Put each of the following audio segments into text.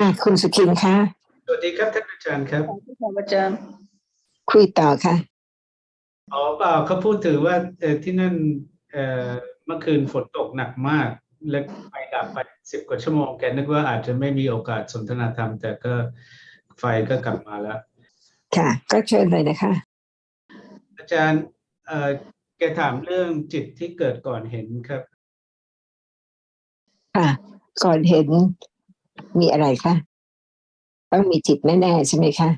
อะคุณสุขินคะสวัสดีครับท่านอาจารย์ครับของอาจารย์คุยต่อค่ะอ๋อเปล่าเขาพูดถึงว่าเอ่อที่นั่นเอ่อเมื่อคืนฝนตกหนักมาก และไฟดับไปสิบกว่าชั่วโมงแกนึกว่าอาจจะไม่มีโอกาสสนทนาธรรม แต่ก็ไฟก็กลับมาแล้ว ค่ะ ก็เชิญเลยนะคะ อาจารย์เอ่อแกถามเรื่องจิตที่เกิดก่อนเห็นครับ ค่ะ ก่อนเห็น มีอะไรคะต้องมีจิตแน่ๆใช่ไหมคะ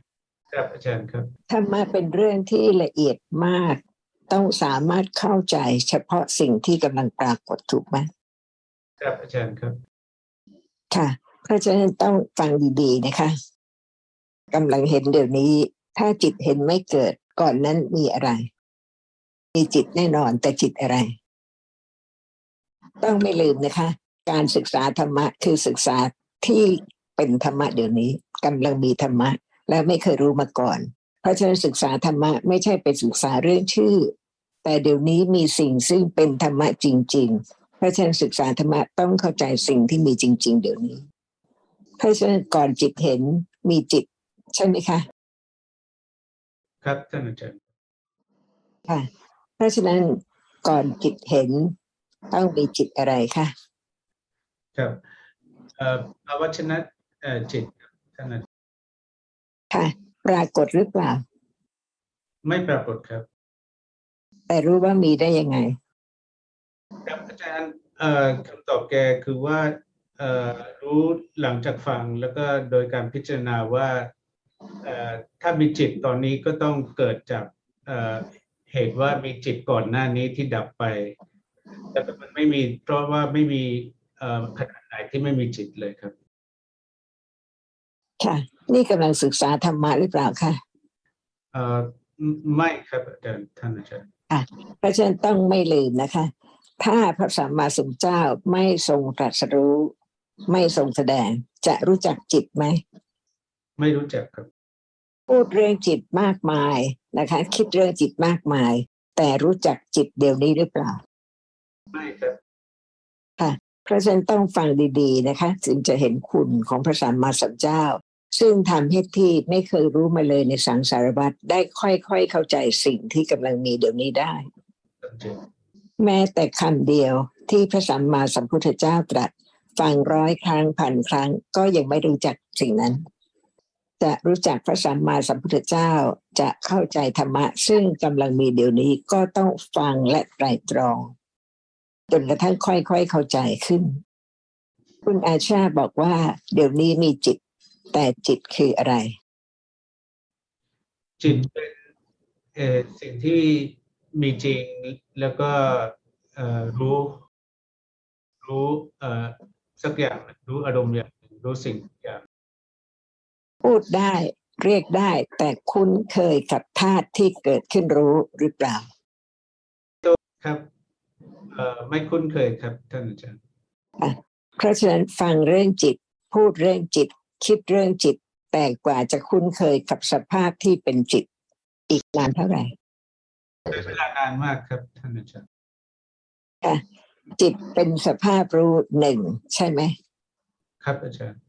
ครับอาจารย์ครับธรรมะเป็นเรื่องที่ละเอียดมาก ต้องสามารถเข้าใจเฉพาะสิ่งที่กำลังปรากฏถูกไหมครับอาจารย์ครับ ค่ะ เพราะฉะนั้นต้องฟังดีๆนะคะกำลังเห็นเดี๋ยวนี้ ถ้าจิตเห็นไม่เกิดก่อนนั้นมีอะไร มีจิตแน่นอนแต่จิตอะไร ต้องไม่ลืมนะคะ การศึกษาธรรมะคือศึกษา ที่เป็นธรรมะเดี๋ยวนี้กำลังมีธรรมะ และไม่เคยรู้มาก่อน เพราะฉะนั้นศึกษาธรรมะไม่ใช่ไปศึกษาเรื่องชื่อ แต่เดี๋ยวนี้มีสิ่งซึ่งเป็นธรรมะจริง ๆ เพราะฉะนั้นศึกษาธรรมะต้องเข้าใจสิ่งที่มีจริง ๆ เดี๋ยวนี้ เพราะฉะนั้นก่อนจิตเห็นมีจิต ใช่ไหมคะ ครับท่านอาจารย์ค่ะ เพราะฉะนั้นก่อนจิตเห็นต้องมีจิตอะไรคะครับเอ่อ ภาวชนะเอ่อจิตครับท่านอาจารย์ค่ะ ปรากฏหรือเปล่า ไม่ปรากฏครับ แต่รู้ว่ามีได้ยังไง ครับอาจารย์เอ่อคำตอบแกคือว่าเอ่อรู้หลังจากฟังแล้วก็โดยการพิจารณาว่าเอ่อถ้ามีจิตตอนนี้ก็ต้องเกิดจากเอ่อเหตุว่ามีจิตก่อนหน้านี้ที่ดับไป แต่มันไม่มีเพราะว่าไม่มีเอ่อ ขนาดไหนที่ไม่มีจิตเลยครับ ค่ะ นี่กำลังศึกษาธรรมะหรือเปล่าคะเอ่อไม่ไม่ครับอาจารย์ท่านอาจารย์เพราะฉะนั้นต้องไม่ลืมนะคะ ถ้าพระสัมมาสัมพุทธเจ้าไม่ทรงตรัสรู้ ไม่ทรงแสดง จะรู้จักจิตไหม ไม่รู้จักครับ พูดเรื่องจิตมากมายนะคะ คิดเรื่องจิตมากมาย แต่รู้จักจิตเดี๋ยวนี้หรือเปล่า ไม่ครับเพ ราะฉะนั้นต้องฟังดีๆนะคะถึงจะเห็นคุณของพระสัมมาสัมพุทธเจ้า ซึ่งทำให้ที่ไม่เคยรู้มาเลยในสังสารวัฏได้ค่อยๆเข้าใจสิ่งที่กำลังมีเดี๋ยวนี้ได้ แม้แต่คำเดียวที่พระสัมมาสัมพุทธเจ้าตรัสฟังร้อยครั้งพันครั้งก็ยังไม่รู้จักสิ่งนั้น จะรู้จักพระสัมมาสัมพุทธเจ้าจะเข้าใจธรรมะ ซึ่งกำลังมีเดี๋ยวนี้ก็ต้องฟังและไตรตรอง จนกระทั่งค่อยๆเข้าใจขึ้น คุณอาชาบอกว่า เดี๋ยวนี้มีจิต แต่จิตคืออะไร จิตเป็นสิ่งที่มีจริงแล้วก็รู้ รู้สักอย่างรู้อารมณ์อย่างหนึ่งรู้สิ่งอย่างพูดได้เรียกได้แต่คุ้นเคยกับธาตุที่เกิดขึ้นรู้หรือเปล่า ครับ เอ่อไม่คุ้นเคยครับ ท่านอาจารย์เพราะฉะนั้นฟังเรื่องจิต พูดเรื่องจิต คิดเรื่องจิต แต่กว่าจะคุ้นเคยกับสภาพที่เป็นจิต อีกนานเท่าไหร่ใช้เวลานานมากครับท่านอาจารย์ค่ะจิตเป็นสภาพรู้หนึ่งใช่ไหมครับอาจารย์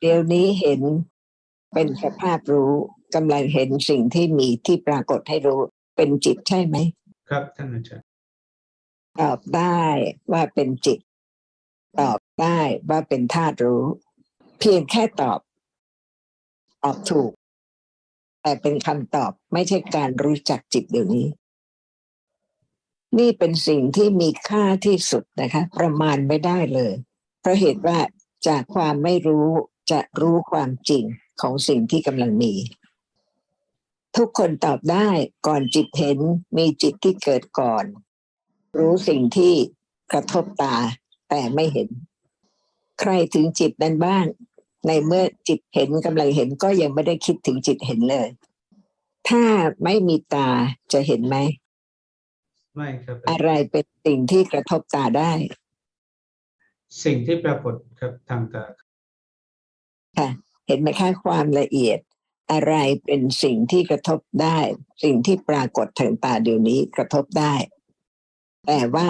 เดี๋ยวนี้เห็นเป็นสภาพรู้กำลังเห็นสิ่งที่มีที่ปรากฏให้รู้ เป็นจิตใช่ไหม ครับท่านอาจารย์ ตอบได้ว่าเป็นจิต ตอบได้ว่าเป็นธาตุรู้ เพียงแค่ตอบ ตอบถูก แต่เป็นคำตอบไม่ใช่การรู้จักจิตเดี๋ยวนี้ นี่เป็นสิ่งที่มีค่าที่สุดนะคะ ประมาณไม่ได้เลย เพราะเหตุว่าจากความไม่รู้จะรู้ความจริงของสิ่งที่กำลังมีทุกคนตอบได้ก่อนจิตเห็นมีจิตที่เกิดก่อน รู้สิ่งที่กระทบตาแต่ไม่เห็น ใครถึงจิตนั้นบ้าง ในเมื่อจิตเห็นกำลังเห็นก็ยังไม่ได้คิดถึงจิตเห็นเลย ถ้าไม่มีตาจะเห็นไหมไม่ครับอะไรเป็นสิ่งที่กระทบตาได้ สิ่งที่ปรากฏครับทางตาค่ะ เห็นไหมคะความละเอียด อะไรเป็นสิ่งที่กระทบได้ สิ่งที่ปรากฏทางตาเดี๋ยวนี้กระทบได้ แต่ว่า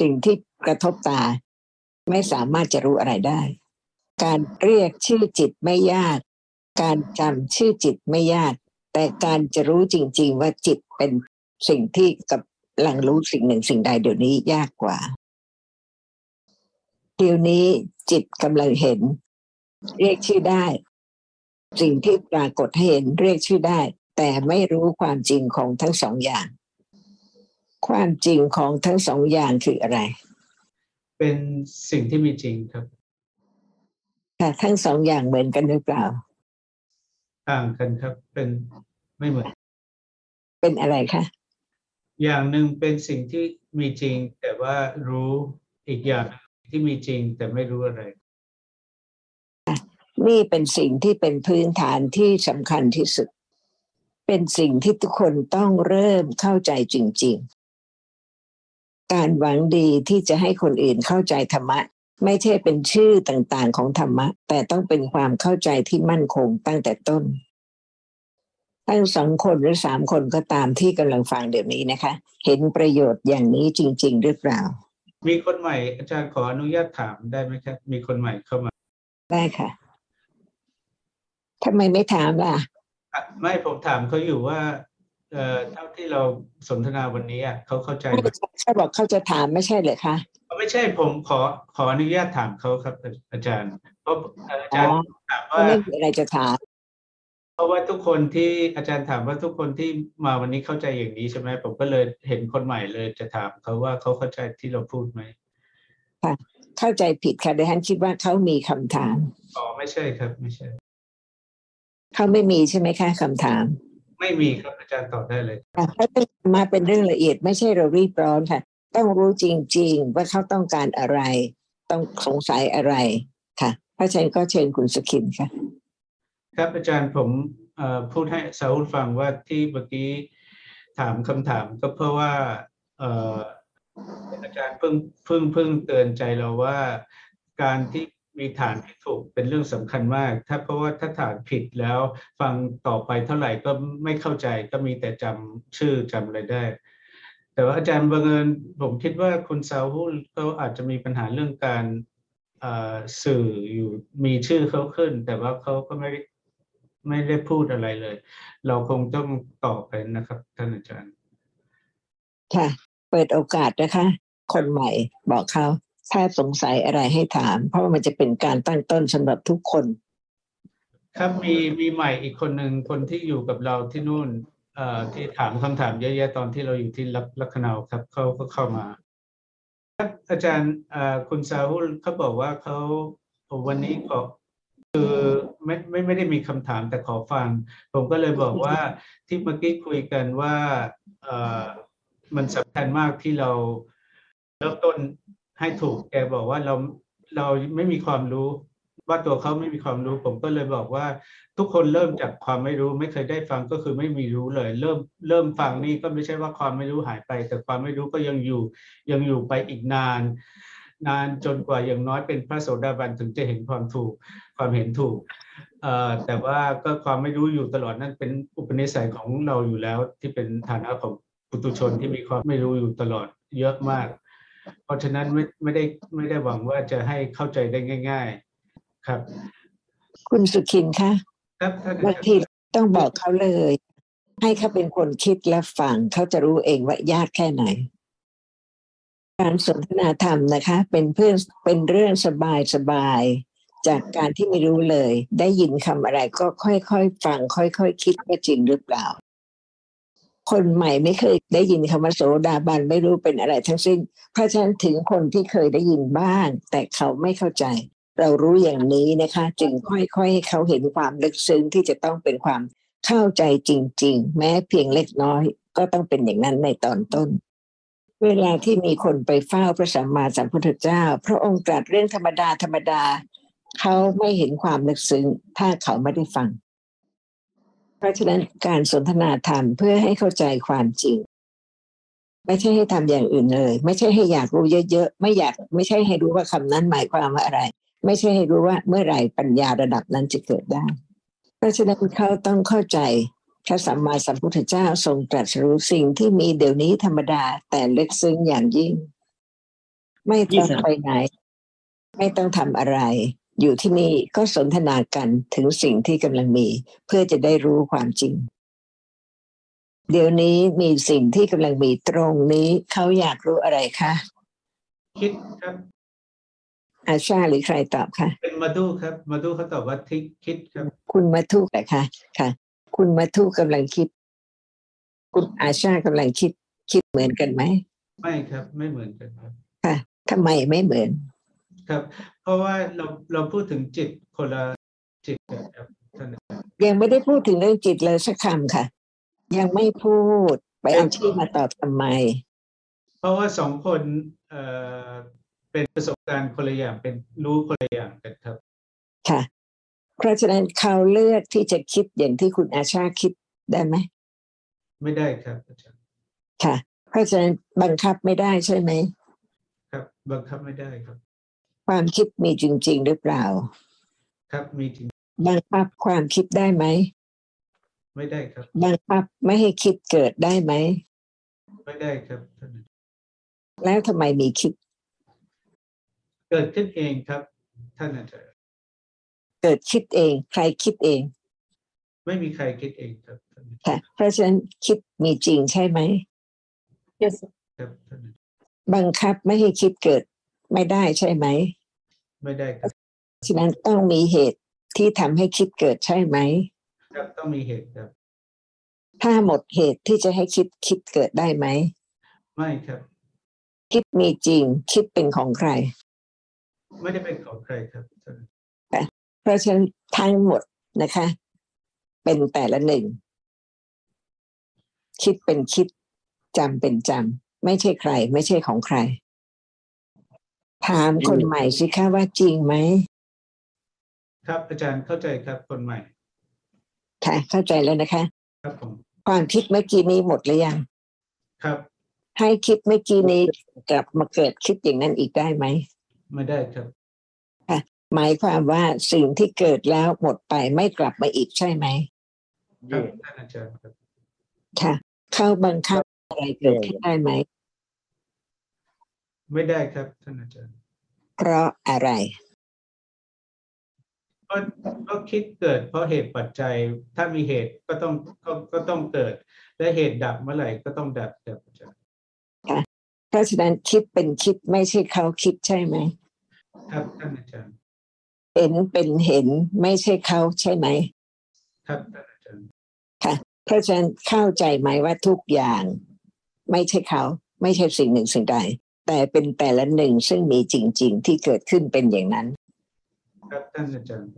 สิ่งที่กระทบตา ไม่สามารถจะรู้อะไรได้ การเรียกชื่อจิตไม่ยาก การจำชื่อจิตไม่ยาก แต่การจะรู้จริง ๆ ว่าจิตเป็นสิ่งที่กับหลังรู้สิ่งหนึ่งสิ่งใดเดี๋ยวนี้ยากกว่า เดี๋ยวนี้จิตกำลังเห็น เรียกชื่อได้ สิ่งที่ปรากฏให้เห็นเรียกชื่อได้ แต่ไม่รู้ความจริงของทั้งสองอย่าง ความจริงของทั้งสองอย่างคืออะไร เป็นสิ่งที่มีจริงครับค่ะทั้งสองอย่างเหมือนกันหรือเปล่า ต่างกันครับ เป็นไม่เหมือน เป็นอะไรคะอย่างหนึ่งเป็นสิ่งที่มีจริง แต่ว่ารู้อีกอย่างที่มีจริงแต่ไม่รู้อะไร นี่เป็นสิ่งที่เป็นพื้นฐานที่สำคัญที่สุด เป็นสิ่งที่ทุกคนต้องเริ่มเข้าใจจริงๆ การหวังดีที่จะให้คนอื่นเข้าใจธรรมะ ไม่ใช่เป็นชื่อต่างๆของธรรมะ แต่ต้องเป็นความเข้าใจที่มั่นคงตั้งแต่ต้น ทั้งสองคนหรือสามคนก็ตามที่กำลังฟังเดี๋ยวนี้นะคะ เห็นประโยชน์อย่างนี้จริง ๆ หรือเปล่า มีคนใหม่อาจารย์ขออนุญาตถามได้ไหมครับ มีคนใหม่เข้ามาได้ค่ะทำไมไม่ถามล่ะอะไม่ผมถามเขาอยู่ว่า เอ่อเท่าที่เราสนทนาวันนี้อะเขาเข้าใจไหมเขาบอกเขาจะถามไม่ใช่เหรอคะไม่ใช่ผมขอขออนุญาตถามเขาครับ อาจารย์เพราะอาอ๋จารอย์ถามก็ว่าไม่มีอะไรจะถามเพราะว่าทุกคนที่อาจารย์ถามว่าทุกคนที่มาวันนี้เข้าใจอย่างนี้ใช่ไหมผมก็เลยเห็นคนใหม่เลยจะถามเขาว่าเขาเข้าใจที่เราพูดไหมเข้าใจผิดค่ะดิฉันคิดว่าเขามีคำถามอ๋อไม่ใช่ครับไม่ใช่เขาไม่มีใช่ไหมคะคำถาม ไม่มีครับอาจารย์ตอบได้เลยอะเพราะต้องมาเป็นเรื่องละเอียดไม่ใช่เรารีบร้อนค่ะ ต้องรู้จริง ๆ ว่าเขาต้องการอะไร ต้องสงสัยอะไรค่ะเพราะฉะนั้นก็เชิญคุณสกินค่ะ ครับอาจารย์ผมเอ่อพูดให้ซาอุลฟังว่าที่เมื่อกี้ถามคำถามก็เพราะว่าเอ่ออาจารย์เพิ่งเพิ่งเพิ่งเตือนใจเราว่าการที่ มีฐานที่ถูกเป็นเรื่องสำคัญมาก ถ้าเพราะว่าถ้าฐานผิดแล้ว ฟังต่อไปเท่าไหร่ก็ไม่เข้าใจก็มีแต่จำชื่อจำอะไรได้ แต่ว่าอาจารย์บังเอิญผมคิดว่าคุณซาอุลเขาอาจจะมีปัญหาเรื่องการสื่ออยู่มีชื่อเขาขึ้น แต่ว่าเขาก็ไม่ไม่ได้พูดอะไรเลย เราคงต้องตอไปนะครับ ท่านอาจารย์ ค่ะ เปิดโอกาสนะคะ คนใหม่บอกเขา ถ้าสงสัยอะไรให้ถาม เพราะว่ามันจะเป็นการตั้งต้นสำหรับทุกคน ครับมีมีใหม่อีกคนหนึ่งคนที่อยู่กับเราที่นู่นเอ่อที่ถามคำถามเยอะแยะตอนที่เราอยู่ที่ลักลักขณาวครับเขาก็เข้ามาครับอาจารย์เอ่อคุณซาอุลเขาบอกว่าเขาวันนี้ขอคือไม่ไม่ไม่ได้มีคำถามแต่ขอฟัง ผมก็เลยบอกว่าที่เมื่อกี้คุยกันว่าเอ่อมันสำคัญมากที่เราเริ่มต้น ให้ถูกแกบอกว่าเราเราไม่มีความรู้ ว่าตัวเขาไม่มีความรู้ ผมก็เลยบอกว่า ทุกคนเริ่มจากความไม่รู้ ไม่เคยได้ฟังก็คือไม่มีรู้เลย เริ่มเริ่มฟังนี่ก็ไม่ใช่ว่าความไม่รู้หายไป แต่ความไม่รู้ก็ยังอยู่ยังอยู่ไปอีกนาน นานจนกว่าอย่างน้อยเป็นพระโสดาบันถึงจะเห็นความถูกความเห็นถูกแต่ว่าก็ความไม่รู้อยู่ตลอดนั่นเป็นอุปนิสัยของเราอยู่แล้วที่เป็นฐานะของปุตุชนที่มีความไม่รู้อยู่ตลอดเยอะมาก เพราะฉะนั้นไม่ไม่ได้ไม่ได้หวังว่าจะให้เข้าใจได้ง่าย ๆ ครับ คุณสุขินคะครับท่านอาบางจารย์ทีต้องบอกเขาเลย ให้เขาเป็นคนคิดและฟังเขาจะรู้เองว่ายากแค่ไหน การสนทนาธรรมนะคะ เป็นเพื่อนเป็นเรื่องสบายสบายๆจากการที่ไม่รู้เลย ได้ยินคำอะไรก็ค่อยๆฟัง ค่อยๆคคิดว่าจริงหรือเปล่า คนใหม่ไม่เคยได้ยินคำว่าโสดาบันไม่รู้เป็นอะไรทั้งสิ้น เพราะฉะนั้นถึงคนที่เคยได้ยินบ้าง แต่เขาไม่เข้าใจ เรารู้อย่างนี้นะคะ จึงค่อยๆให้เขาเห็นความลึกซึ้งที่จะต้องเป็นความเข้าใจจริง ๆ แม้เพียงเล็กน้อย ก็ต้องเป็นอย่างนั้นในตอนต้น เวลาที่มีคนไปเฝ้าพระสัมมาสัมพุทธเจ้า พระองค์ตรัสเรื่องธรรมดาธรรมดาเขาไม่เห็นความลึกซึ้งถ้าเขาไม่ได้ฟัง เพราะฉะนั้นการสนทนาธรรมเพื่อให้เข้าใจความจริง ไม่ใช่ให้ทำอย่างอื่นเลย ไม่ใช่ให้อยากรู้เยอะๆไม่อยากไม่ใช่ให้รู้ว่าคำนั้นหมายความว่าอะไร ไม่ใช่ให้รู้ว่าเมื่อไหร่ปัญญาระดับนั้นจะเกิดได้ เพราะฉะนั้นเขาต้องเข้าใจพระสัมมาสัมพุทธเจ้าทรงตรัสรู้สิ่งที่มีเดี๋ยวนี้ธรรมดาแต่ลึกซึ้งอย่างยิ่ง ไม่ต้องไปไหน ไม่ต้องทำอะไร อยู่ที่นี่ก็สนทนากันถึงสิ่งที่กำลังมี เพื่อจะได้รู้ความจริง เดี๋ยวนี้มีสิ่งที่กำลังมีตรงนี้เขาอยากรู้อะไรคะคิดครับ อาชาหรือใครตอบคะเป็นมาดูครับ มาดูเขาตอบว่าทิคิดครับ คุณมาทุกเหรอคะค่ะ คุณมาทุกกำลังคิด คุณอาชากำลังคิดคิดเหมือนกันไหมไม่ครับ ไม่เหมือนกันครับ ค่ะทำไมไม่เหมือน ครับเพ ราะว่าเราเราพูดถึงจิตคนละจิตกันครับท่านอาจารย์ยังไม่ได้พูดถึงเรื่องจิตเลยสักคำค่ะ ยังไม่พูดไปเอาชื่อมาตอบทำไม เพราะว่าสองคนเอ่อเป็นประสบการณ์คนละอย่างเป็นรู้คนละอย่างกันครับ ค่ะ เพราะฉะนั้นเขาเลือกที่จะคิดอย่างที่คุณอาชาคิดได้ไหมไม่ได้ครับอาจารย์ค่ะ เพราะฉะนั้นบังคับไม่ได้ใช่ไหมครับ บังคับไม่ได้ครับ ความคิดมีจริง ๆ หรือเปล่า ครับมีจริงบังคับความคิดได้ไหม ไม่ได้ครับบังคับไม่ให้คิดเกิดได้ไหม ไม่ได้ครับท่านอาจารย์แล้วทำไมมีคิด เกิดขึ้นเองครับ ท่านอาจารย์เกิดคิดเอง ใครคิดเอง ไม่มีใครคิดเองครับท่านอาจารย์ค่ะเพราะฉะนั้นคิดมีจริงใช่ไหมครับท่านอาจารย์บังคับไม่ให้คิดเกิดไม่ได้ใช่ไหม ไม่ได้ครับฉะนั้นต้องมีเหตุที่ทำให้คิดเกิดใช่ไหม ครับต้องมีเหตุครับ ถ้าหมดเหตุที่จะให้คิดคิดเกิดได้ไหม ไม่ครับ คิดมีจริง คิดเป็นของใคร ไม่ได้เป็นของใครครับท่านเพราะฉะนั้นทั้งหมดนะคะ เป็นแต่ละหนึ่ง คิดเป็นคิดจำเป็นจำไม่ใช่ใคร ไม่ใช่ของใคร ถามคนใหม่สิคะว่าจริงไหม ครับอาจารย์เข้าใจครับคนใหม่ ค่ะ เข้าใจแล้วนะคะ ครับผมความคิดเมื่อกี้นี้หมดหรือยัง ครับ ให้คิดเมื่อกี้นี้กลับมาเกิดคิดอย่างนั้นอีกได้ไหม ไม่ได้ครับหมายความว่าสิ่งที่เกิดแล้วหมดไปไม่กลับมาอีกใช่ไหมครับท่านอาจารย์ครับ ค่ะ เข้าบังคับอะไรเกิดขึ้นได้ไหม ไม่ได้ครับท่านอาจารย์ เพราะอะไรก็ก็คิดเกิดเพราะเหตุปัจจัยถ้ามีเหตุก็ต้องก็ก็ต้องเกิด และเหตุดับเมื่อไหร่ก็ต้องดับครับอาจารย์เพราะฉะนั้นคิดเป็นคิดไม่ใช่เขาคิดใช่ไหมครับท่านอาจารย์เห็นเป็นเห็นไม่ใช่เขาใช่ไหมครับท่านอาจารย์เพราะฉะนั้นเข้าใจไหมว่าทุกอย่าง ไม่ใช่เขา ไม่ใช่สิ่งหนึ่งสิ่งใด แต่เป็นแต่ละหนึ่งซึ่งมีจริง ๆ ที่เกิดขึ้นเป็นอย่างนั้น ครับท่านอาจารย์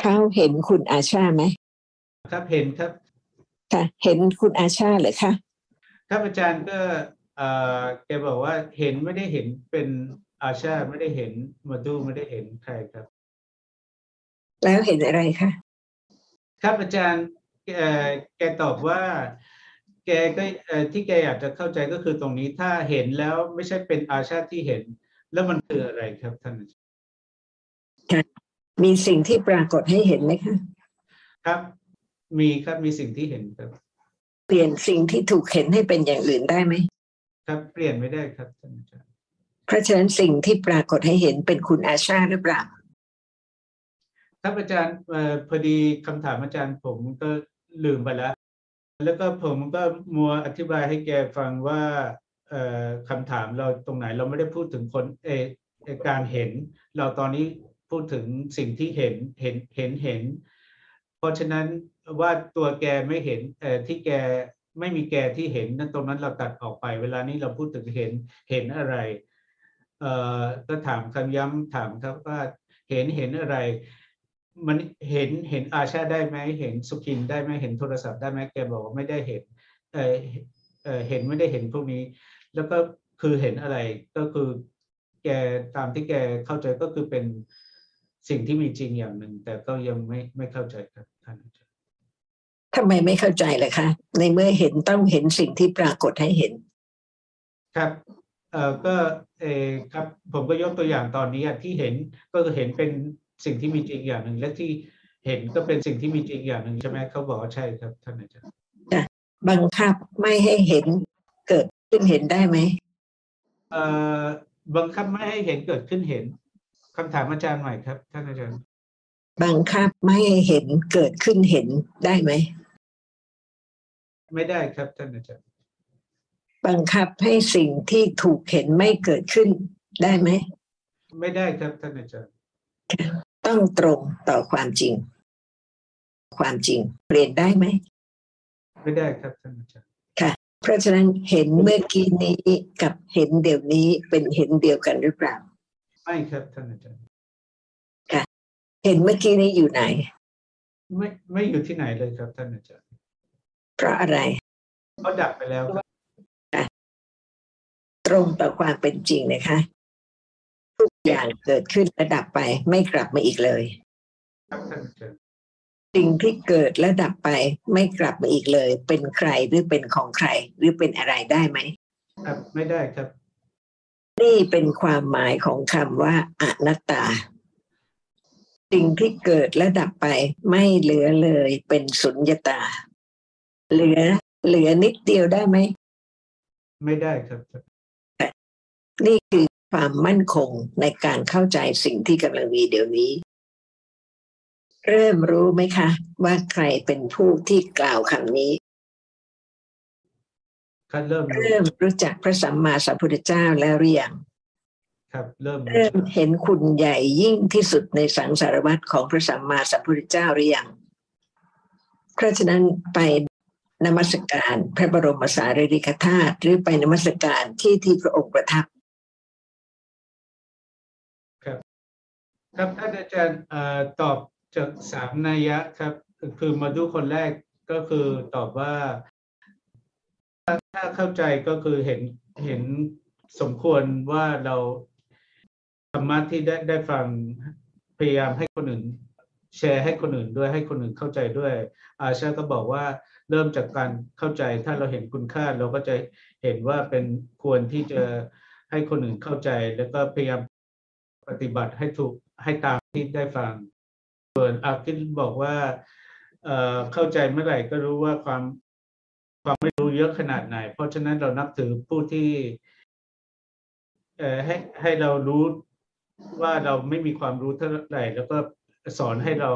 เขาเห็นคุณอาชาไหมครับเห็นครับค่ะเห็นคุณอาชาเหรือคะครับอาจารย์ก็เอ่อแกบอกว่าเห็นไม่ได้เห็นเป็นอาชาไม่ได้เห็นมาดูไม่ได้เห็นใครครับ แล้วเห็นอะไรคะครับอาจารย์เอ่อแกตอบว่า แกก็เอ่อที่แกอยากจะเข้าใจก็คือตรงนี้ถ้าเห็นแล้วไม่ใช่เป็นอาชาที่เห็น แล้วมันคืออะไรครับท่านอาจารย์มีสิ่งที่ปรากฏให้เห็นไหมคะครับ มีครับมีสิ่งที่เห็นครับ เปลี่ยนสิ่งที่ถูกเห็นให้เป็นอย่างอื่นได้ไหมครับเปลี่ยนไม่ได้ครับท่านอาจารย์เพราะฉะนั้นสิ่งที่ปรากฏให้เห็นเป็นคุณอาชาหรือเปล่าครับอาจารย์เอ่อพอดีคำถามอาจารย์ผมก็ลืมไปแล้ว แล้วก็ผมก็มัวอธิบายให้แกฟังว่าคำถามเราตรงไหนเราไม่ได้พูดถึงคนเออการเห็น เราตอนนี้พูดถึงสิ่งที่เห็นเห็นเห็นเห็น เพราะฉะนั้นว่าตัวแกไม่เห็นเออที่แกไม่มีแกที่เห็นนั่นตรงนั้นเราตัดออกไป เวลานี้เราพูดถึงเห็นเห็นอะไรเออก็ถามคำย้ำถามครับว่าเห็นเห็นอะไร มันเห็นเห็นอาชาได้ไหมเห็นสุขินได้ไหมเห็นโทรศัพท์ได้ไหมแกบอกว่าไม่ได้เห็นเออเออเห็นไม่ได้เห็นพวกนี้ แล้วก็คือเห็นอะไรก็คือแกตามที่แกเข้าใจก็คือเป็นสิ่งที่มีจริงอย่างหนึ่ง แต่ก็ยังไม่ไม่เข้าใจครับท่านอาจารย์ทำไมไม่เข้าใจล่ะคะในเมื่อเห็นต้องเห็นสิ่งที่ปรากฏให้เห็น ครับเออก็เออครับผมก็ยกตัวอย่างตอนนี้อะที่เห็นก็คือเห็นเป็น สิ่งที่มีจริงอย่างหนึ่ง และที่เห็นก็เป็นสิ่งที่มีจริงอย่างหนึ่งใช่ไหมเขาบอกว่าใช่ครับท่านอาจารย์บังคับไม่ให้เห็นเกิดขึ้นเห็นได้ไหมเอ่อบังคับไม่ให้เห็นเกิดขึ้นเห็นคำถามอาจารย์ใหม่ครับ ท่านอาจารย์ บังคับไม่ให้เห็นเกิดขึ้นเห็นได้ไหมไม่ได้ครับท่านอาจารย์ บังคับให้สิ่งที่ถูกเห็นไม่เกิดขึ้นได้ไหม ไม่ได้ครับท่านอาจารย์ ต้องตรงต่อความจริง ความจริง เปลี่ยนได้ไหมไม่ได้ครับท่านอาจารย์เพราะฉะนั้นเห็นเมื่อกี้นี้กับเห็นเดี๋ยวนี้เป็นเห็นเดียวกันหรือเปล่าไม่ครับท่านอาจารย์เห็นเมื่อกี้นี้อยู่ไหน ไม่ไม่อยู่ที่ไหนเลยครับท่านอาจารย์เพราะอะไรเขาดับไปแล้วครับตรงต่อความเป็นจริงนะคะทุก อย่างเกิดขึ้นและดับไปไม่กลับมาอีกเลยครับท่านอาจารย์สิ่งที่เกิดและดับไปไม่กลับมาอีกเลย เป็นใครหรือเป็นของใคร หรือเป็นอะไรได้ไหมครับไม่ได้ครับ นี่เป็นความหมายของคำว่าอนัตตา สิ่งที่เกิดและดับไปไม่เหลือเลยเป็นสุญญตา เหลือเหลือนิดเดียวได้ไหม ไม่ได้ครับ นี่คือ ความมั่นคงในการเข้าใจสิ่งที่กำลังมีเดี๋ยวนี้ เริ่มรู้ไหมคะ ว่าใครเป็นผู้ที่กล่าวคำนี้ครับเริ่มรู้เริ่มรู้จักพระสัมมาสัมพุทธเจ้าแล้วหรือยังครับเริ่มรู้เริ่มเห็นคุณใหญ่ยิ่งที่สุดในสังสารวัตรของพระสัมมาสัมพุทธเจ้าหรือยังเพราะฉะนั้นไปนมัสการพระบรมสารีริกธาตุหรือไปนมัสการที่ที่พระองค์ประทับ ครับท่านอาจารย์ตอบจากสามนัยยะครับ คือมาดูคนแรกก็คือตอบว่าถ้าถ้าเข้าใจก็คือเห็นเห็นสมควรว่าเราธรรมะที่ได้ได้ฟังพยายามให้คนอื่น แชร์ให้คนอื่นด้วยให้คนอื่นเข้าใจด้วย อาชาก็บอกว่าเริ่มจากการเข้าใจถ้าเราเห็นคุณค่าเราก็จะเห็นว่าเป็นควรที่จะให้คนอื่นเข้าใจแล้วก็พยายาม ปฏิบัติให้ถูกให้ตามที่ได้ฟังส่วนอาคิดบอกว่าเอ่อเข้าใจเมื่อไหร่ก็รู้ว่าความความไม่รู้เยอะขนาดไหน เพราะฉะนั้นเรานับถือผู้ที่เอ่อให้ให้เรารู้ว่าเราไม่มีความรู้เท่าไหร่ แล้วก็สอนให้เรา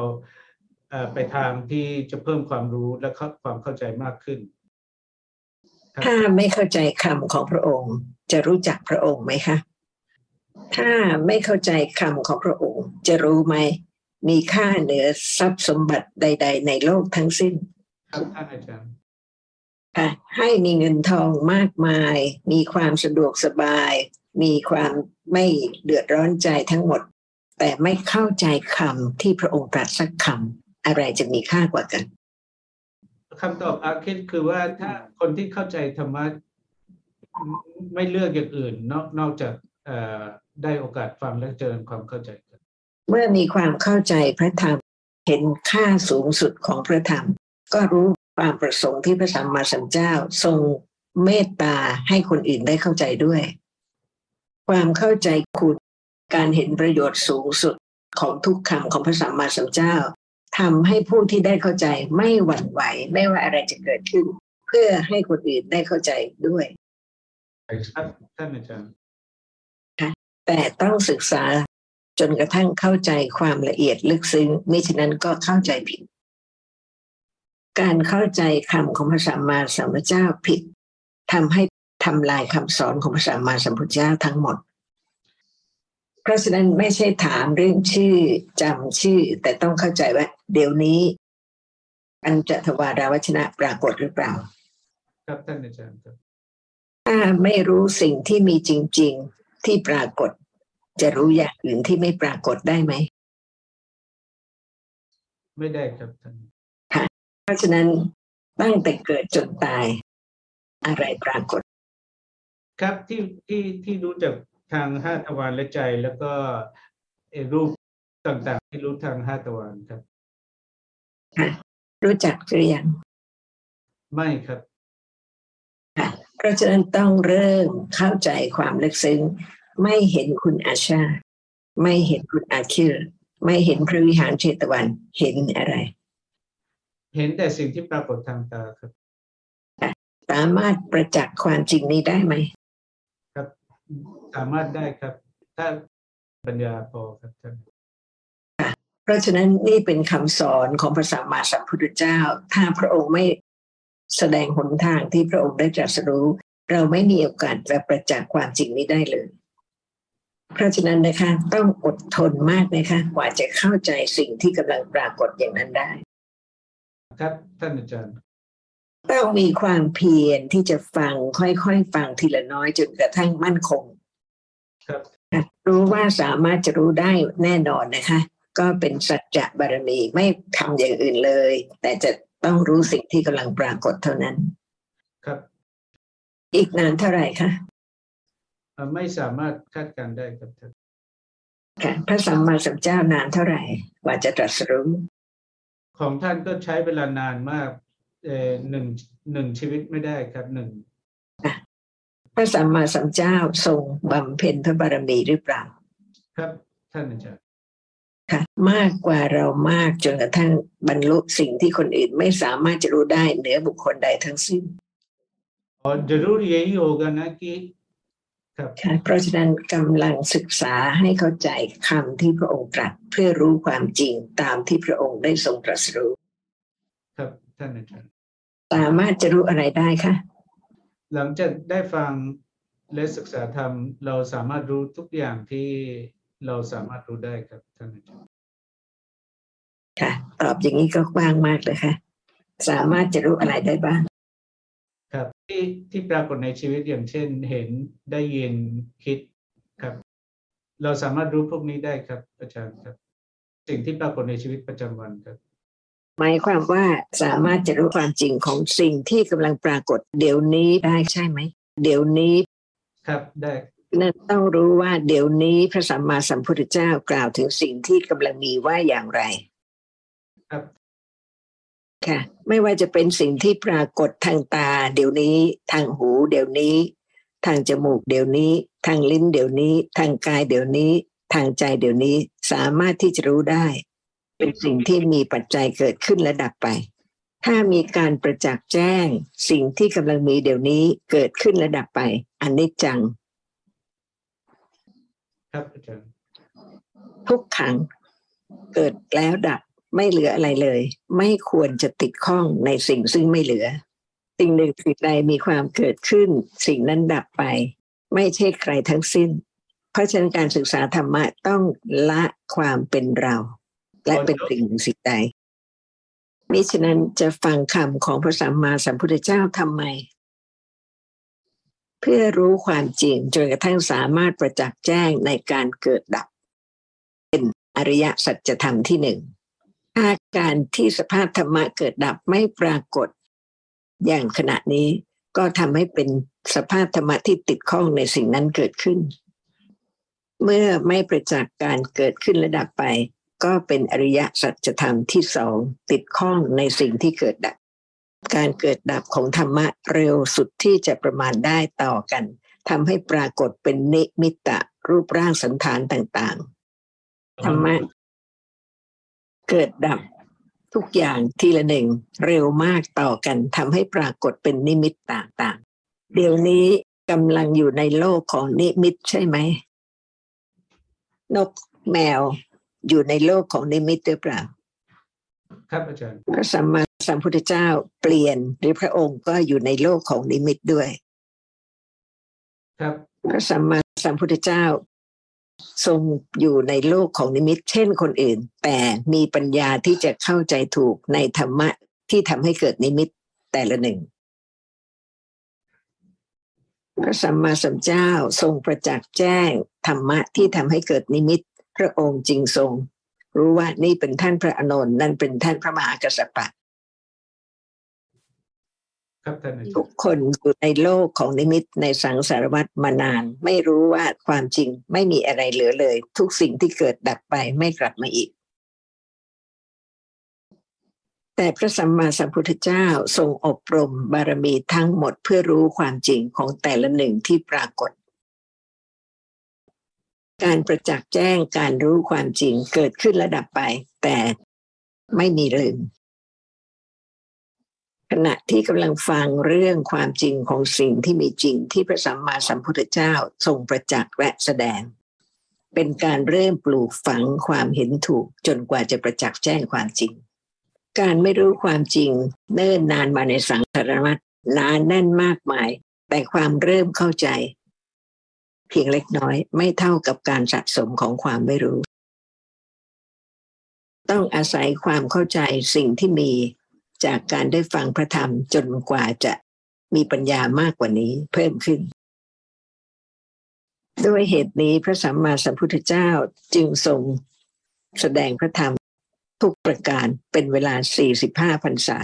เอ่อไปทางที่จะเพิ่มความรู้และความเข้าใจมากขึ้น ถ้าไม่เข้าใจคำของพระองค์ จะรู้จักพระองค์ไหมคะ ถ้าไม่เข้าใจคำของพระองค์ จะรู้ไหม มีค่าเหนือทรัพย์สมบัติใด ๆ ในโลกทั้งสิ้นครับท่านอาจารย์ค่ะให้มีเงินทองมากมาย มีความสะดวกสบาย มีความไม่เดือดร้อนใจทั้งหมด แต่ไม่เข้าใจคำที่พระองค์ตรัสสักคำอะไรจะมีค่ากว่ากันคำตอบอาคิดคือว่าถ้าคนที่เข้าใจธรรมะไม่เลือกอย่างอื่น นอกนอกจากเอ่อ ได้โอกาสฟังและเจริญความเข้าใจกัน เมื่อมีความเข้าใจพระธรรมเห็นค่าสูงสุดของพระธรรม ก็รู้ความประสงค์ที่พระสัมมาสัมพุทธเจ้าทรงเมตตาให้คนอื่นได้เข้าใจด้วย ความเข้าใจคุณการเห็นประโยชน์สูงสุดของทุกคำของพระสัมมาสัมพุทธเจ้าทำให้ผู้ที่ได้เข้าใจไม่หวั่นไหว ไม่ว่าอะไรจะเกิดขึ้น เพื่อให้คนอื่นได้เข้าใจด้วยครับท่านอาจารย์ แต่ต้องศึกษาจนกระทั่งเข้าใจความละเอียดลึกซึ้งมิฉะนั้นก็เข้าใจผิด การเข้าใจคำของพระสัมมาสัมพุทธเจ้าผิดทำให้ทำลายคำสอนของพระสัมมาสัมพุทธเจ้าทั้งหมด เพราะฉะนั้นไม่ใช่ถามเรื่องชื่อจำชื่อ แต่ต้องเข้าใจว่า เดี๋ยวนี้ปัญจทวาราวชนะปรากฏหรือเปล่า ครับท่านอาจารย์ครับถ้าไม่รู้สิ่งที่มีจริง ๆ ที่ปรากฏ จะรู้อย่างอื่นที่ไม่ปรากฏได้ไหม ไม่ได้ครับท่านเพราะฉะนั้นตั้งแต่เกิดจนตาย อะไรปรากฏ ครับที่ที่ที่รู้จากทางห้าทวารและใจแล้วก็เอ่อรูปต่างๆ ที่รู้ทางห้าทวารครับรู้จักหรือยังไม่ครับค่ะเพราะฉะนั้นต้องเริ่มเข้าใจความลึกซึ้ง ไม่เห็นคุณอาชา ไม่เห็นคุณอาคิรไม่เห็นพระวิหารเชตวันเห็นอะไร เห็นแต่สิ่งที่ปรากฏทางตาครับ สามารถประจักษ์ความจริงนี้ได้ไหมครับ สามารถได้ครับ ถ้าปัญญาพอครับท่านเพราะฉะนั้นนี่เป็นคำสอนของพระสัมมาสัมพุทธเจ้า ถ้าพระองค์ไม่แสดงหนทางที่พระองค์ได้ตรัสรู้ เราไม่มีโอกาสจะประจักษ์ความจริงนี้ได้เลย เพราะฉะนั้นนะคะต้องอดทนมากนะคะกว่าจะเข้าใจสิ่งที่กำลังปรากฏอย่างนั้นได้ ครับท่านอาจารย์ ต้องมีความเพียรที่จะฟังค่อยๆฟังทีละน้อยจนกระทั่งมั่นคง ครับค่ะรู้ว่าสามารถจะรู้ได้แน่นอนนะคะ ก็เป็นสัจจะบารมีไม่ทำอย่างอื่นเลย แต่จะต้องรู้สิ่งที่กำลังปรากฏเท่านั้น ครับ อีกนานเท่าไหร่คะเอ่อ ไม่สามารถคาดการณ์ได้ครับท่าน ค่ะพระสัมมาสัมพุทธเจ้านานเท่าไหร่กว่าจะตรัสรู้ ของท่านก็ใช้เวลานานมากเอ่อหนึ่งหนึ่งชีวิตไม่ได้ครับหนึ่ง พระสัมมาสัมพุทธเจ้าทรงบำเพ็ญพระบารมีหรือเปล่า ครับท่านอาจารย์ ค่ะ มากกว่าเรามากจนกระทั่งบรรลุสิ่งที่คนอื่นไม่สามารถจะรู้ได้เหนือบุคคลใดทั้งสิ้น और जरूर यही होगा ना कि ครับค่ะเพราะฉะนั้นกำลังศึกษาให้เข้าใจคำที่พระองค์ตรัสเพื่อรู้ความจริงตามที่พระองค์ได้ทรงตรัสรู้ครับท่านอาจารย์สามารถจะรู้อะไรได้คะหลังจากได้ฟังและศึกษาธรรมเราสามารถรู้ทุกอย่างที่เราสามารถรู้ได้ครับท่านอาจารย์ค่ะตอบอย่างนี้ก็กว้างมากเลยค่ะ สามารถจะรู้อะไรได้บ้างครับ ที่ที่ปรากฏในชีวิตอย่างเช่น เห็นได้ยินคิดครับ เราสามารถรู้พวกนี้ได้ครับอาจารย์ครับ สิ่งที่ปรากฏในชีวิตประจำวันครับหมายความว่าสามารถจะรู้ความจริงของสิ่งที่กำลังปรากฏ เดี๋ยวนี้ได้ใช่ไหมเดี๋ยวนี้ ครับได้นั่นต้องรู้ว่าเดี๋ยวนี้พระสัมมาสัมพุทธเจ้ากล่าวถึงสิ่งที่กำลังมีว่าอย่างไร ครับ ค่ะไม่ว่าจะเป็นสิ่งที่ปรากฏทางตา เดี๋ยวนี้ ทางหู เดี๋ยวนี้ ทางจมูกเดี๋ยวนี้ ทางลิ้นเดี๋ยวนี้ ทางกายเดี๋ยวนี้ ทางใจเดี๋ยวนี้สามารถที่จะรู้ได้ เป็นสิ่งที่มีปัจจัยเกิดขึ้นและดับไป ถ้ามีการประจักษ์แจ้ง สิ่งที่กำลังมีเดี๋ยวนี้เกิดขึ้นและดับไปอันนี้จัง ครับอาจารย์ทุกขังเกิดแล้วดับ ไม่เหลืออะไรเลย ไม่ควรจะติดข้องในสิ่งซึ่งไม่เหลือ สิ่งหนึ่งสิ่งใดมีความเกิดขึ้น สิ่งนั้นดับไป ไม่ใช่ใครทั้งสิ้น เพราะฉะนั้นการศึกษาธรรมะต้องละความเป็นเรา และเป็นสิ่งหนึ่งสิ่งใดมิฉะนั้นจะฟังคำของพระสัมมาสัมพุทธเจ้าทำไม เพื่อรู้ความจริงจนกระทั่งสามารถประจักษ์แจ้งในการเกิดดับ เป็นอริยสัจธรรมที่หนึ่ง อาการที่สภาพธรรมะเกิดดับไม่ปรากฏ อย่างขณะนี้ก็ทำให้เป็นสภาพธรรมะที่ติดข้องในสิ่งนั้นเกิดขึ้น เมื่อไม่ประจักษ์การเกิดขึ้นและดับไป ก็เป็นอริยสัจธรรมที่สองติดข้องในสิ่งที่เกิดดับ การเกิดดับของธรรมะเร็วสุดที่จะประมาณได้ต่อกันทำให้ปรากฏเป็นนิมิตะรูปร่างสันฐานต่างๆ ธรรมะ เกิดดับทุกอย่างทีละหนึ่งเร็วมากต่อกันทำให้ปรากฏเป็นนิมิตต่างๆ เดี๋ยวนี้กำลังอยู่ในโลกของนิมิตใช่ไหม นกแมวอยู่ในโลกของนิมิตหรือเปล่า ครับอาจารย์พระสัมมาสัมพุทธเจ้าเปลี่ยนหรือพระองค์ก็อยู่ในโลกของนิมิตด้วย ครับพระสัมมาสัมพุทธเจ้า ทรงอยู่ในโลกของนิมิตเช่นคนอื่น แต่มีปัญญาที่จะเข้าใจถูกในธรรมะที่ทำให้เกิดนิมิตแต่ละหนึ่ง พระสัมมาสัมพุทธเจ้าทรงประจักษ์แจ้งธรรมะที่ทำให้เกิดนิมิต พระองค์จึงทรง รู้ว่านี่เป็นท่านพระอานนท์นั่นเป็นท่านพระมหากัสสปะ ครับท่านทุกคนอยู่ในโลกของนิมิตในสังสารวัฏมานาน ไม่รู้ว่าความจริงไม่มีอะไรเหลือเลย ทุกสิ่งที่เกิดดับไปไม่กลับมาอีก แต่พระสัมมาสัมพุทธเจ้าทรงอบรมบารมีทั้งหมดเพื่อรู้ความจริงของแต่ละหนึ่งที่ปรากฏการประจักษ์แจ้งการรู้ความจริงเกิดขึ้นและดับไป แต่ไม่มีลืม ขณะที่กำลังฟังเรื่องความจริงของสิ่งที่มีจริงที่พระสัมมาสัมพุทธเจ้าทรงประจักษ์และแสดง เป็นการเริ่มปลูกฝังความเห็นถูกจนกว่าจะประจักษ์แจ้งความจริง การไม่รู้ความจริงเนิ่นนานมาในสังสารวัตรนานแน่นมากมาย แต่ความเริ่มเข้าใจ เพียงเล็กน้อยไม่เท่ากับการสะสมของความไม่รู้ ต้องอาศัยความเข้าใจสิ่งที่มี จากการได้ฟังพระธรรมจนกว่าจะมีปัญญามากกว่านี้เพิ่มขึ้น ด้วยเหตุนี้พระสัมมาสัมพุทธเจ้าจึงทรงแสดงพระธรรมทุกประการเป็นเวลา 45พรรษา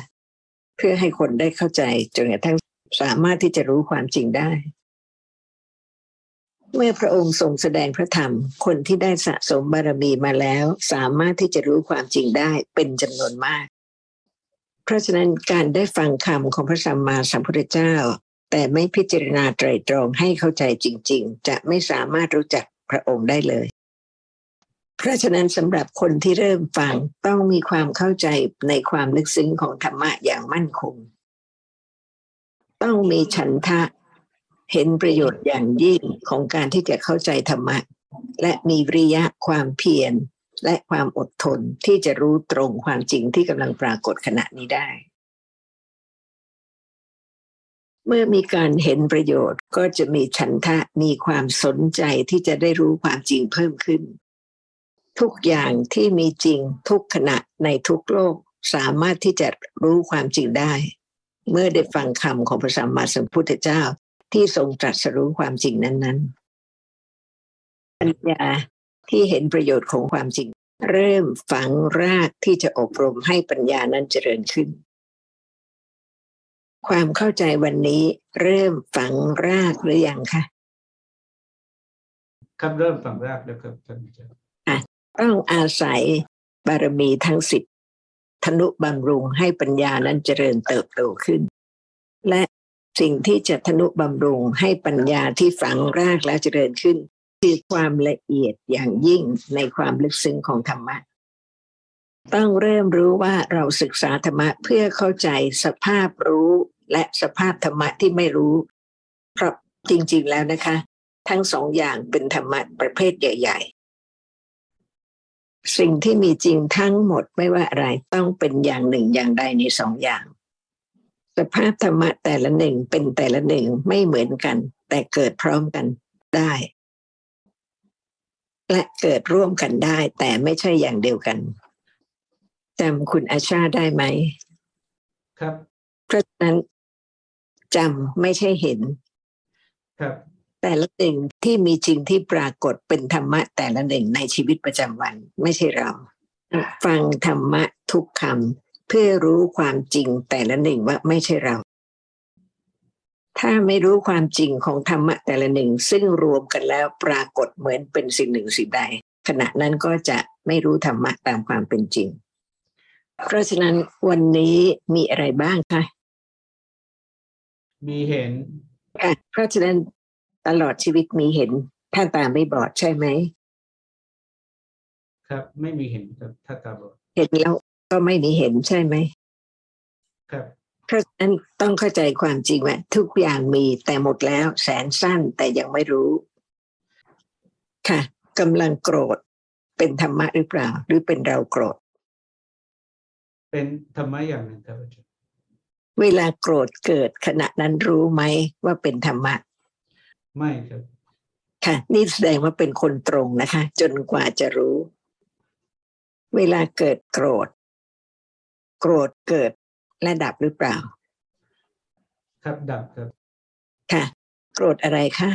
เพื่อให้คนได้เข้าใจจนกระทั่งสามารถที่จะรู้ความจริงได้ เมื่อพระองค์ทรงแสดงพระธรรม คนที่ได้สะสมบารมีมาแล้ว สามารถที่จะรู้ความจริงได้เป็นจำนวนมาก เพราะฉะนั้นการได้ฟังคำของพระสัมมาสัมพุทธเจ้า แต่ไม่พิจารณาไตรตรองให้เข้าใจจริง ๆ จะไม่สามารถรู้จักพระองค์ได้เลย เพราะฉะนั้นสำหรับคนที่เริ่มฟังต้องมีความเข้าใจในความลึกซึ้งของธรรมะอย่างมั่นคง ต้องมีฉันทะเห็นประโยชน์อย่างยิ่งของการที่จะเข้าใจธรรมะ และมีวิริยะความเพียร และความอดทนที่จะรู้ตรงความจริงที่กำลังปรากฏขณะนี้ได้ เมื่อมีการเห็นประโยชน์ก็จะมีฉันทะมีความสนใจที่จะได้รู้ความจริงเพิ่มขึ้น ทุกอย่างที่มีจริงทุกขณะในทุกโลกสามารถที่จะรู้ความจริงได้ เมื่อได้ฟังคำของพระสัมมาสัมพุทธเจ้าที่ทรงตรัสรู้ความจริงนั้น ๆ ปัญญา ที่เห็นประโยชน์ของความจริง เริ่มฝังรากที่จะอบรมให้ปัญญานั้นเจริญขึ้น ความเข้าใจวันนี้เริ่มฝังรากหรือยังคะครับเริ่มฝังรากแล้วครับท่านอาจารย์ต้องอาศัยบารมีทั้งสิบธนุบำรุงให้ปัญญานั้นเจริญเติบโตขึ้น และสิ่งที่จะธนุบำรุงให้ปัญญาที่ฝังรากและเจริญขึ้น คือความละเอียดอย่างยิ่งในความลึกซึ้งของธรรมะ ต้องเริ่มรู้ว่าเราศึกษาธรรมะเพื่อเข้าใจสภาพรู้และสภาพธรรมะที่ไม่รู้ เพราะจริงๆแล้วนะคะ ทั้งสองอย่างเป็นธรรมะประเภทใหญ่ ๆ สิ่งที่มีจริงทั้งหมดไม่ว่าอะไรต้องเป็นอย่างหนึ่งอย่างใดในสองอย่าง สภาพธรรมะแต่ละหนึ่งเป็นแต่ละหนึ่งไม่เหมือนกัน แต่เกิดพร้อมกันได้ และเกิดร่วมกันได้ แต่ไม่ใช่อย่างเดียวกันจำคุณอาชาได้ไหม ครับ เพราะฉะนั้นจำไม่ใช่เห็น ครับ แต่ละหนึ่งที่มีจริงที่ปรากฏเป็นธรรมะ แต่ละหนึ่งในชีวิตประจำวัน ไม่ใช่เรา ฟังธรรมะทุกคำเพื่อรู้ความจริงแต่ละหนึ่งว่าไม่ใช่เรา ถ้าไม่รู้ความจริงของธรรมะแต่ละหนึ่ง ซึ่งรวมกันแล้วปรากฏเหมือนเป็นสิ่งหนึ่งสิ่งใด ขณะนั้นก็จะไม่รู้ธรรมะตามความเป็นจริง เพราะฉะนั้นวันนี้มีอะไรบ้างคะมีเห็นค่ะเพราะฉะนั้นตลอดชีวิตมีเห็น ถ้าตาไม่บอดใช่ไหมครับ ไม่มีเห็นครับถ้าตาบอดเห็นแล้วก็ไม่มีเห็นใช่ไหมครับ เพราะฉะนั้นต้องเข้าใจความจริงว่าทุกอย่างมีแต่หมดแล้วแสนสั้นแต่ยังไม่รู้ ค่ะกำลังโกรธเป็นธรรมะหรือเปล่า หรือเป็นเราโกรธ เป็นธรรมะอย่างหนึ่งครับอาจารย์เวลาโกรธเกิดขณะนั้นรู้ไหมว่าเป็นธรรมะ ไม่ครับ ค่ะ นี่แสดงว่าเป็นคนตรงนะคะ จนกว่าจะรู้ เวลาเกิดโกรธ โกรธเกิด และดับหรือเปล่า ครับดับครับ ค่ะ โกรธอะไรคะ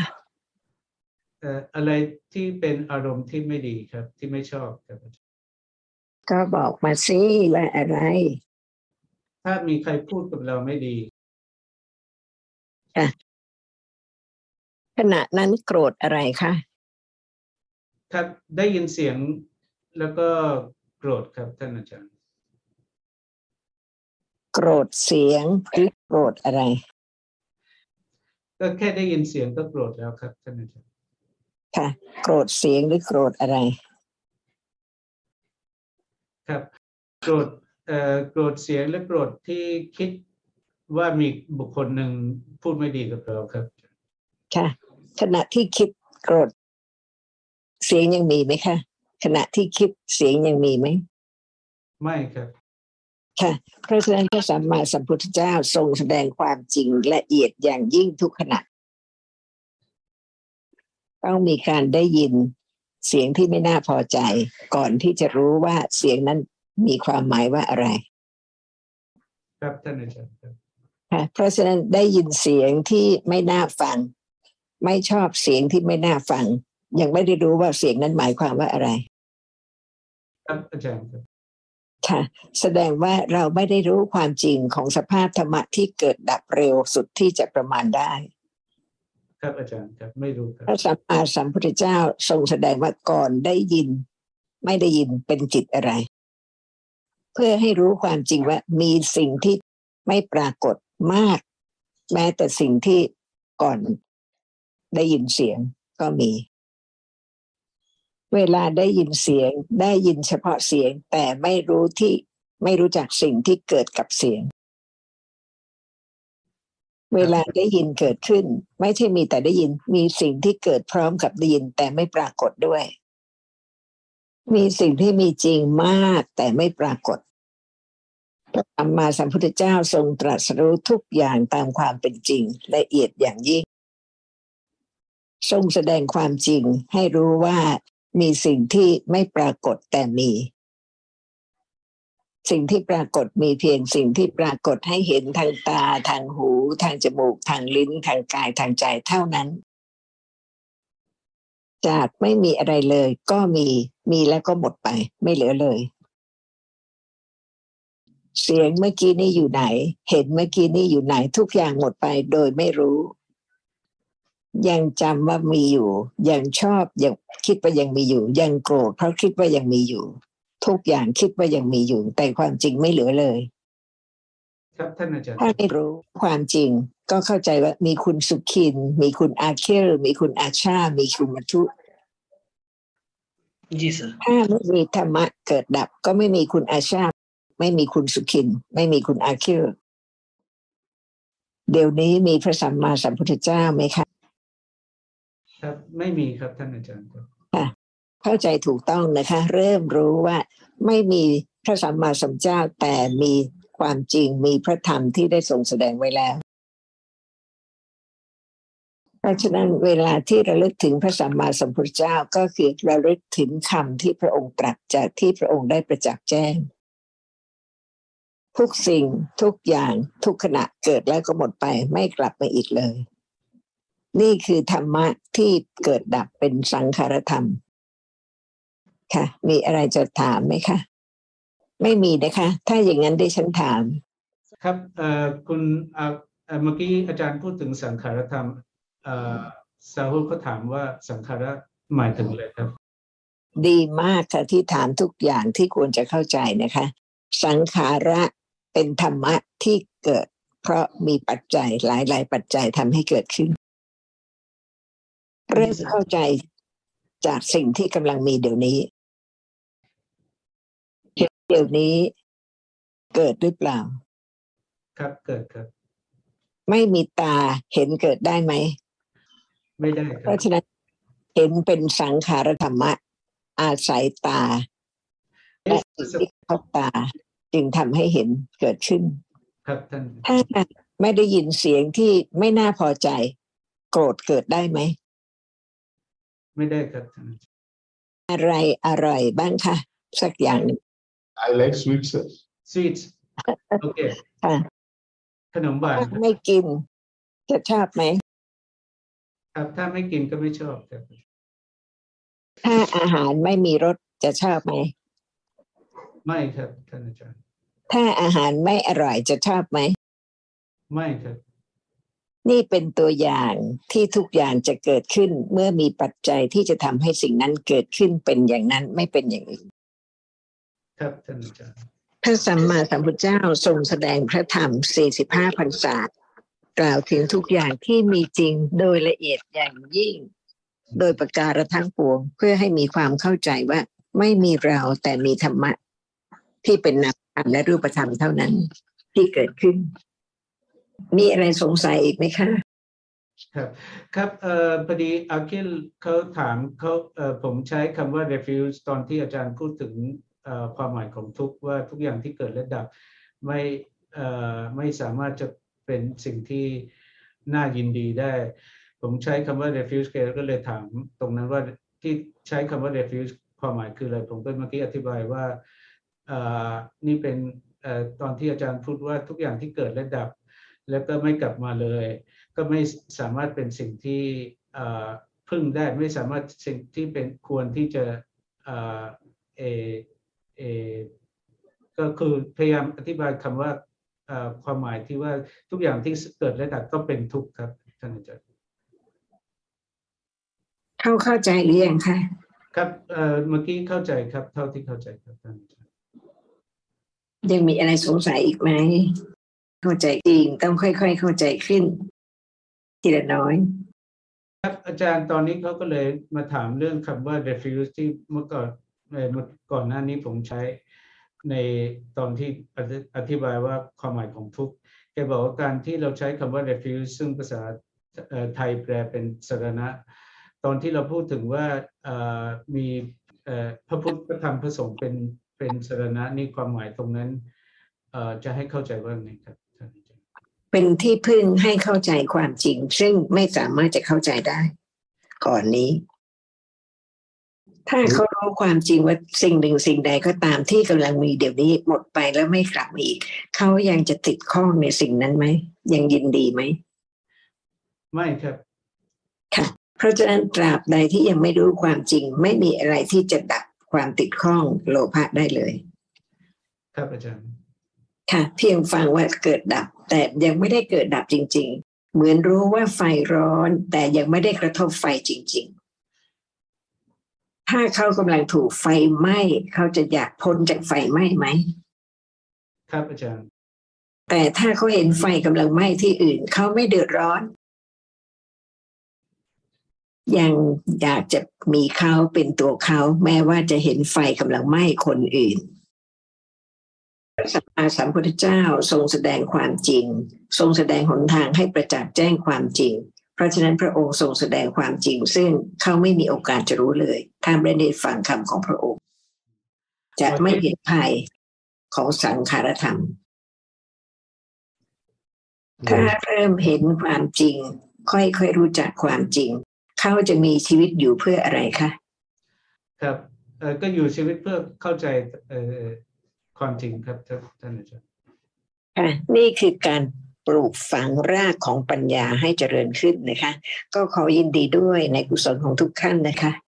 เอ่ออะไรที่เป็นอารมณ์ที่ไม่ดีครับ ที่ไม่ชอบครับอาจารย์ก็บอกมาสิว่าอะไร ถ้ามีใครพูดกับเราไม่ดีขณะนั้นโกรธอะไรคะครับได้ยินเสียงแล้วก็โกรธครับท่านอาจารย์โก รธเสียงหรือโกรธอะไร ก็แค่ได้ยินเสียงก็โกรธแล้วครับท่านอาจารย์ค่ะ โกรธเสียงหรือโกรธอะไร ครับโกรธเอ่อโกรธเสียงและโกรธที่คิดว่ามีบุคคลหนึ่งพูดไม่ดีกับเราครับ ค่ะ ขณะที่คิดโกรธ เสียงยังมีไหมคะขณะที่คิดเสียงยังมีไหม ไม่ครับ ค่ะเพราะฉะนั้นพระสัมมาสัมพุทธเจ้าทรงแสดงความจริงละเอียดอย่างยิ่งทุกขณะ ต้องมีการได้ยินเสียงที่ไม่น่าพอใจ ก่อนที่จะรู้ว่าเสียงนั้นมีความหมายว่าอะไร ครับท่านอาจารย์ครับค่ะเพราะฉะนั้นได้ยินเสียงที่ไม่น่าฟัง ไม่ชอบเสียงที่ไม่น่าฟัง ยังไม่ได้รู้ว่าเสียงนั้นหมายความว่าอะไร ครับอาจารย์ ครับค่ะ แสดงว่าเราไม่ได้รู้ความจริงของสภาพธรรมะที่เกิดดับเร็วสุดที่จะประมาณได้ ครับอาจารย์ครับไม่รู้ครับพระสัมมาสัมพุทธเจ้าทรงแสดงว่าก่อนได้ยิน ไม่ได้ยินเป็นจิตอะไร เพื่อให้รู้ความจริงว่ามีสิ่งที่ไม่ปรากฏมาก แม้แต่สิ่งที่ก่อนได้ยินเสียงก็มี เวลาได้ยินเสียงได้ยินเฉพาะเสียง แต่ไม่รู้ที่ไม่รู้จักสิ่งที่เกิดกับเสียง เวลาได้ยินเกิดขึ้น ไม่ใช่มีแต่ได้ยินมีสิ่งที่เกิดพร้อมกับได้ยินแต่ไม่ปรากฏด้วย มีสิ่งที่มีจริงมากแต่ไม่ปรากฏพระสัมมาสัมพุทธเจ้าทรงตรัสรู้ทุกอย่างตามความเป็นจริงละเอียดอย่างยิ่งทรงแสดงความจริงให้รู้ว่า มีสิ่งที่ไม่ปรากฏแต่มี สิ่งที่ปรากฏมีเพียงสิ่งที่ปรากฏให้เห็นทางตาทางหู ทางจมูก ทางลิ้น ทางกายทางใจเท่านั้น จากไม่มีอะไรเลย ก็มีมีแล้วก็หมดไป ไม่เหลือเลย เสียงเมื่อกี้นี่อยู่ไหน เห็นเมื่อกี้นี่อยู่ไหนทุกอย่างหมดไปโดยไม่รู้ ยังจำว่ามีอยู่ ยังชอบยังคิดว่ายังมีอยู่ ยังโกรธเพราะคิดว่ายังมีอยู่ ทุกอย่างคิดว่ายังมีอยู่ แต่ความจริงไม่เหลือเลย ครับท่านอาจารย์ถ้าไม่รู้ความจริงก็เข้าใจว่ามีคุณสุขิน มีคุณอาเคลมีคุณอาชา มีคุณมัทุถ้าไม่มีธรรมะเกิดดับ ก็ไม่มีคุณอาชา ไม่มีคุณสุขิน ไม่มีคุณอาเคลเดี๋ยวนี้มีพระสัมมาสัมพุทธเจ้าไหมคะ ครับไม่มีครับท่านอาจารย์ครับเข้าใจถูกต้องนะคะ เริ่มรู้ว่าไม่มีพระสัมมาสัมพุทธเจ้าแต่มีความจริงมีพระธรรมที่ได้ทรงแสดงไว้แล้ว เพราะฉะนั้นเวลาที่ระลึกถึงพระสัมมาสัมพุทธเจ้าก็คือระลึกถึงคำที่พระองค์ตรัสจากที่พระองค์ได้ประจักษ์แจ้ง ทุกสิ่งทุกอย่างทุกขณะเกิดแล้วก็หมดไปไม่กลับมาอีกเลย นี่คือธรรมะที่เกิดดับเป็นสังขารธรรม ค่ะ มีอะไรจะถามไหมคะ ไม่มีนะคะ ถ้าอย่างนั้นดิฉันถาม ครับเอ่อคุณเอ่อเอ่อเมื่อกี้อาจารย์พูดถึงสังขารธรรมเอ่อซาฮุก็ถามว่าสังขารหมายถึงอะไรครับ ดีมากค่ะที่ถามทุกอย่างที่ควรจะเข้าใจนะคะ สังขาระเป็นธรรมะที่เกิด เพราะมีปัจจัยหลาย ๆ ปัจจัยทำให้เกิดขึ้น เริ่มเข้าใจจากสิ่งที่กำลังมีเดี๋ยวนี้เห็นเดี๋ยวนี้เกิดหรือเปล่า ครับเกิดครับ ไม่มีตาเห็นเกิดได้ไหม ไม่ได้คเพรับราะฉะนั้นเห็นเป็นสังขารธรรมะ อาศัยตาและสิ่งที่เข้าตาจึงทำให้เห็นเกิดขึ้น ครับท่านถ้าไม่ได้ยินเสียงที่ไม่น่าพอใจ โกรธเกิดได้ไหม ไม่ได้ครับท่านอะไรอร่อยบ้างคะสักอย่างหนึ่ง I like sweets, sir. สวีทโอเคค่ะขนมหวานถ้าไม่กิน จะชอบไหมครับถ้าไม่กินก็ไม่ชอบครับถ้าอาหารไม่มีรสจะชอบไหมไม่ครับท่านอาจารย์ ถ้าอาหารไม่อร่อยจะชอบไหมไม่ครับ นี่เป็นตัวอย่างที่ทุกอย่างจะเกิดขึ้นเมื่อมีปัจจัยที่จะทำให้สิ่งนั้นเกิดขึ้นเป็นอย่างนั้นไม่เป็นอย่างอื่นครับท่านอาจารย์พระสัมมาสัมพุทธเจ้าทรงแสดงพระธรรม 45พรรษากล่าวถึงทุกอย่างที่มีจริงโดยละเอียดอย่างยิ่ง โดยประการทั้งปวงเพื่อให้มีความเข้าใจว่าไม่มีเราแต่มีธรรมะ ที่เป็นนามธรรมและรูปธรรมเท่านั้นที่เกิดขึ้น มีอะไรสงสัยอีกไหมคะ ครับครับเอ่อพอดีอาคิลเขาถามเขาเอ่อผมใช้คำว่า refuse ตอนที่อาจารย์พูดถึงเอ่อความหมายของทุกว่าทุกอย่างที่เกิดและดับไม่เอ่อไม่สามารถจะเป็นสิ่งที่น่ายินดีได้ ผมใช้คำว่า refuse ก็เลยถามตรงนั้นว่าที่ใช้คำว่า refuse ความหมายคืออะไร ผมก็เมื่อกี้อธิบายว่านี่เป็นตอนที่อาจารย์พูดว่าทุกอย่างที่เกิดและดับ แล้วก็ไม่กลับมาเลย ก็ไม่สามารถเป็นสิ่งที่เอ่อพึ่งได้ไม่สามารถสิ่งที่เป็นควรที่จะเอ่อเอเอก็คือพยายามอธิบายคำว่าเอ่อความหมายที่ว่าทุกอย่างที่เกิดและดับก็เป็นทุกข์ครับท่านอาจารย์เข้าเข้าใจหรือยังคะครับเอ่อเมื่อกี้เข้าใจครับ เท่าที่เข้าใจครับท่านอาจารย์ยังมีอะไรสงสัยอีกไหม เข้าใจจริง ต้องค่อย ๆ เข้าใจขึ้น ทีละน้อยครับอาจารย์ตอนนี้เขาก็เลยมาถามเรื่องคำว่า refuse ที่เมื่อก่อนเอ่อเมื่อก่อนหน้านี้ผมใช้ในตอนที่อธิบายว่าความหมายของทุกข์แกบอกว่าการที่เราใช้คำว่า refuse ซึ่งภาษาไทยแปลเป็นสรณะ ตอนที่เราพูดถึงว่ามีพระพุทธพระธรรมพระสงฆ์เป็นเป็นสรณะนี่ความหมายตรงนั้นจะให้เข้าใจว่าไงครับ เป็นที่พึ่งให้เข้าใจความจริง ซึ่งไม่สามารถจะเข้าใจได้ ก่อนนี้ ถ้าเขารู้ความจริงว่าสิ่งหนึ่งสิ่งใดก็ตามที่กำลังมีเดี๋ยวนี้หมดไปแล้วไม่กลับมาอีกเขายังจะติดข้องในสิ่งนั้นไหมยังยินดีไหมไม่ครับค่ะเพราะฉะนั้นตราบใดที่ยังไม่รู้ความจริง ไม่มีอะไรที่จะดับความติดข้องโลภะได้เลย ครับอาจารย์ค่ะ เพียงฟังว่าเกิดดับ แต่ยังไม่ได้เกิดดับจริง ๆ เหมือนรู้ว่าไฟร้อน แต่ยังไม่ได้กระทบไฟจริง ๆ ถ้าเขากำลังถูกไฟไหม้เขาจะอยากพ้นจากไฟไหม้ไหมครับอาจารย์ แต่ถ้าเขาเห็นไฟกำลังไหม้ที่อื่นเขาไม่เดือดร้อนยังอยากจะมีเขาเป็นตัวเขาแม้ว่าจะเห็นไฟกำลังไหม้คนอื่นพระ สัมมาสัมพุทธเจ้าทรงแสดงความจริง ทรงแสดงหนทางให้ประจักษ์แจ้งความจริง เพราะฉะนั้นพระองค์ทรงแสดงความจริง ซึ่งเขาไม่มีโอกาสจะรู้เลย ถ้าไม่ได้ฟังคำของพระองค์ จะไม่เห็นภัยของสังขารธรรม ถ้าเริ่มเห็นความจริง ค่อยๆรู้จักความจริง เขาจะมีชีวิตอยู่เพื่ออะไรคะ ครับเอ่อก็อยู่ชีวิตเพื่อเข้าใจเอ่อ ความจริงครับท่านอาจารย์ค่ะนี่คือการปลูกฝังรากของปัญญาให้เจริญขึ้นนะคะ ก็ขอยินดีด้วยในกุศลของทุกท่านนะคะ